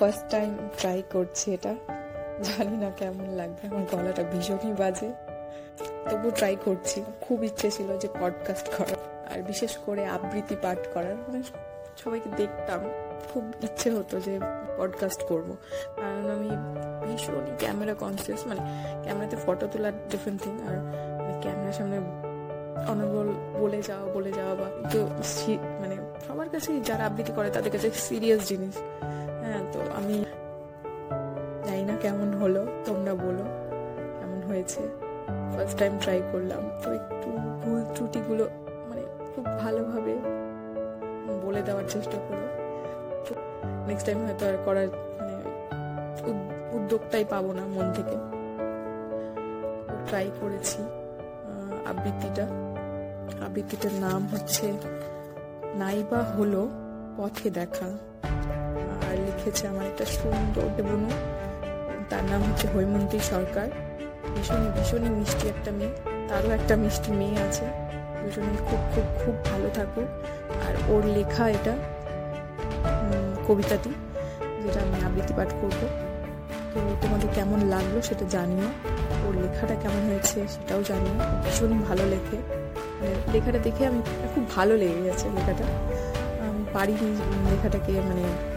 First time try করছি এটা। জানি না কেমন লাগবে, আমার গলাটা ভীষণই বাজে। তবু ট্রাই করছি। খুব ইচ্ছে ছিল যে পডকাস্ট করার, আর বিশেষ করে আবৃত্তি পাঠ করার। মানে সবাইকে দেখতাম। খুব ইচ্ছে হতো যে পডকাস্ট করব। কারণ আমি ভীষণই ক্যামেরা কনসিয়াস মানে ক্যামেরাতে ফটো তোলার ডিফারেন্ট থিং আর ক্যামেরার সামনে অনর্গল বলে যাওয়া বলে যাওয়া বা তো মানে সবার কাছেই যারা আবৃত্তি করে তাদের কাছে সিরিয়াস জিনিস। হ্যাঁ তো আমি জানি না কেমন হলো, তোমরা বলো কেমন হয়েছে। ফার্স্ট টাইম ট্রাই করলাম, তো একটু ভুল ত্রুটিগুলো মানে খুব ভালোভাবে বলে দেওয়ার চেষ্টা করো। নেক্সট টাইম হয়তো আর করার মানে উদ- উদ্যোগটাই পাবো না মন থেকে। ট্রাই করেছি আবৃত্তিটা। আবৃত্তিটার নাম হচ্ছে নাইবা হলো পথে দেখা। আর লিখেছে আমার একটা সুন্দর বনু তার নাম হচ্ছে হৈমন্তী সরকার। ভীষণই ভীষণই মিষ্টি একটা মেয়ে। তারও একটা মিষ্টি মেয়ে আছে। দুজনেই খুব খুব খুব ভালো থাকুক। আর ওর লেখা এটা কবিতাটি, যেটা আমি আবৃত্তি পাঠ করব। তো তোমাদের কেমন লাগল সেটা জানিও। ওর লেখাটা কেমন হয়েছে সেটাও জানিও। ও ভীষণই ভালো লেখে। মানে লেখাটা দেখে আমি, খুব ভালো লেগে গেছে লেখাটা। পারিনি লেখাটাকে মানে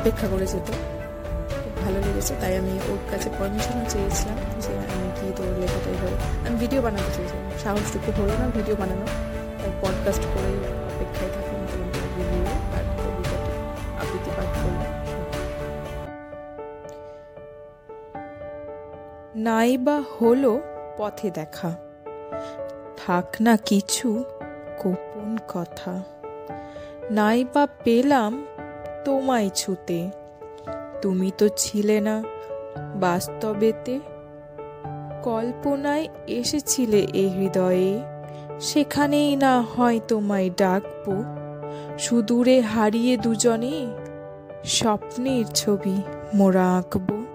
উপেক্ষা করে যেতে। খুব ভালো লেগেছে, তাই আমি ওর কাছে পারমিশনও চেয়েছিলাম যে আমি কি তোর লেখাটা এইভাবে আমি ভিডিও বানাতে চেয়েছিলাম। সাহসটুকু হলো না ভিডিও বানানো, তাই পডকাস্ট করে অপেক্ষায় থাকুন রিভিউ আর কবিতাটি আবৃত্তি পাঠ করলাম নাইবা হলো পথে দেখা। থাক না কিছু, গোপন কথা। নাইবা পেলাম তোমায় ছুতে। তুমি তো ছিলে না বাস্তবেতে। কল্পনায় এসেছিলে এ হৃদয়ে। সেখানেই না হয় তোমায় ডাকবো। সুদূরে হারিয়ে দুজনে স্বপ্নের ছবি মোরা আঁকবো।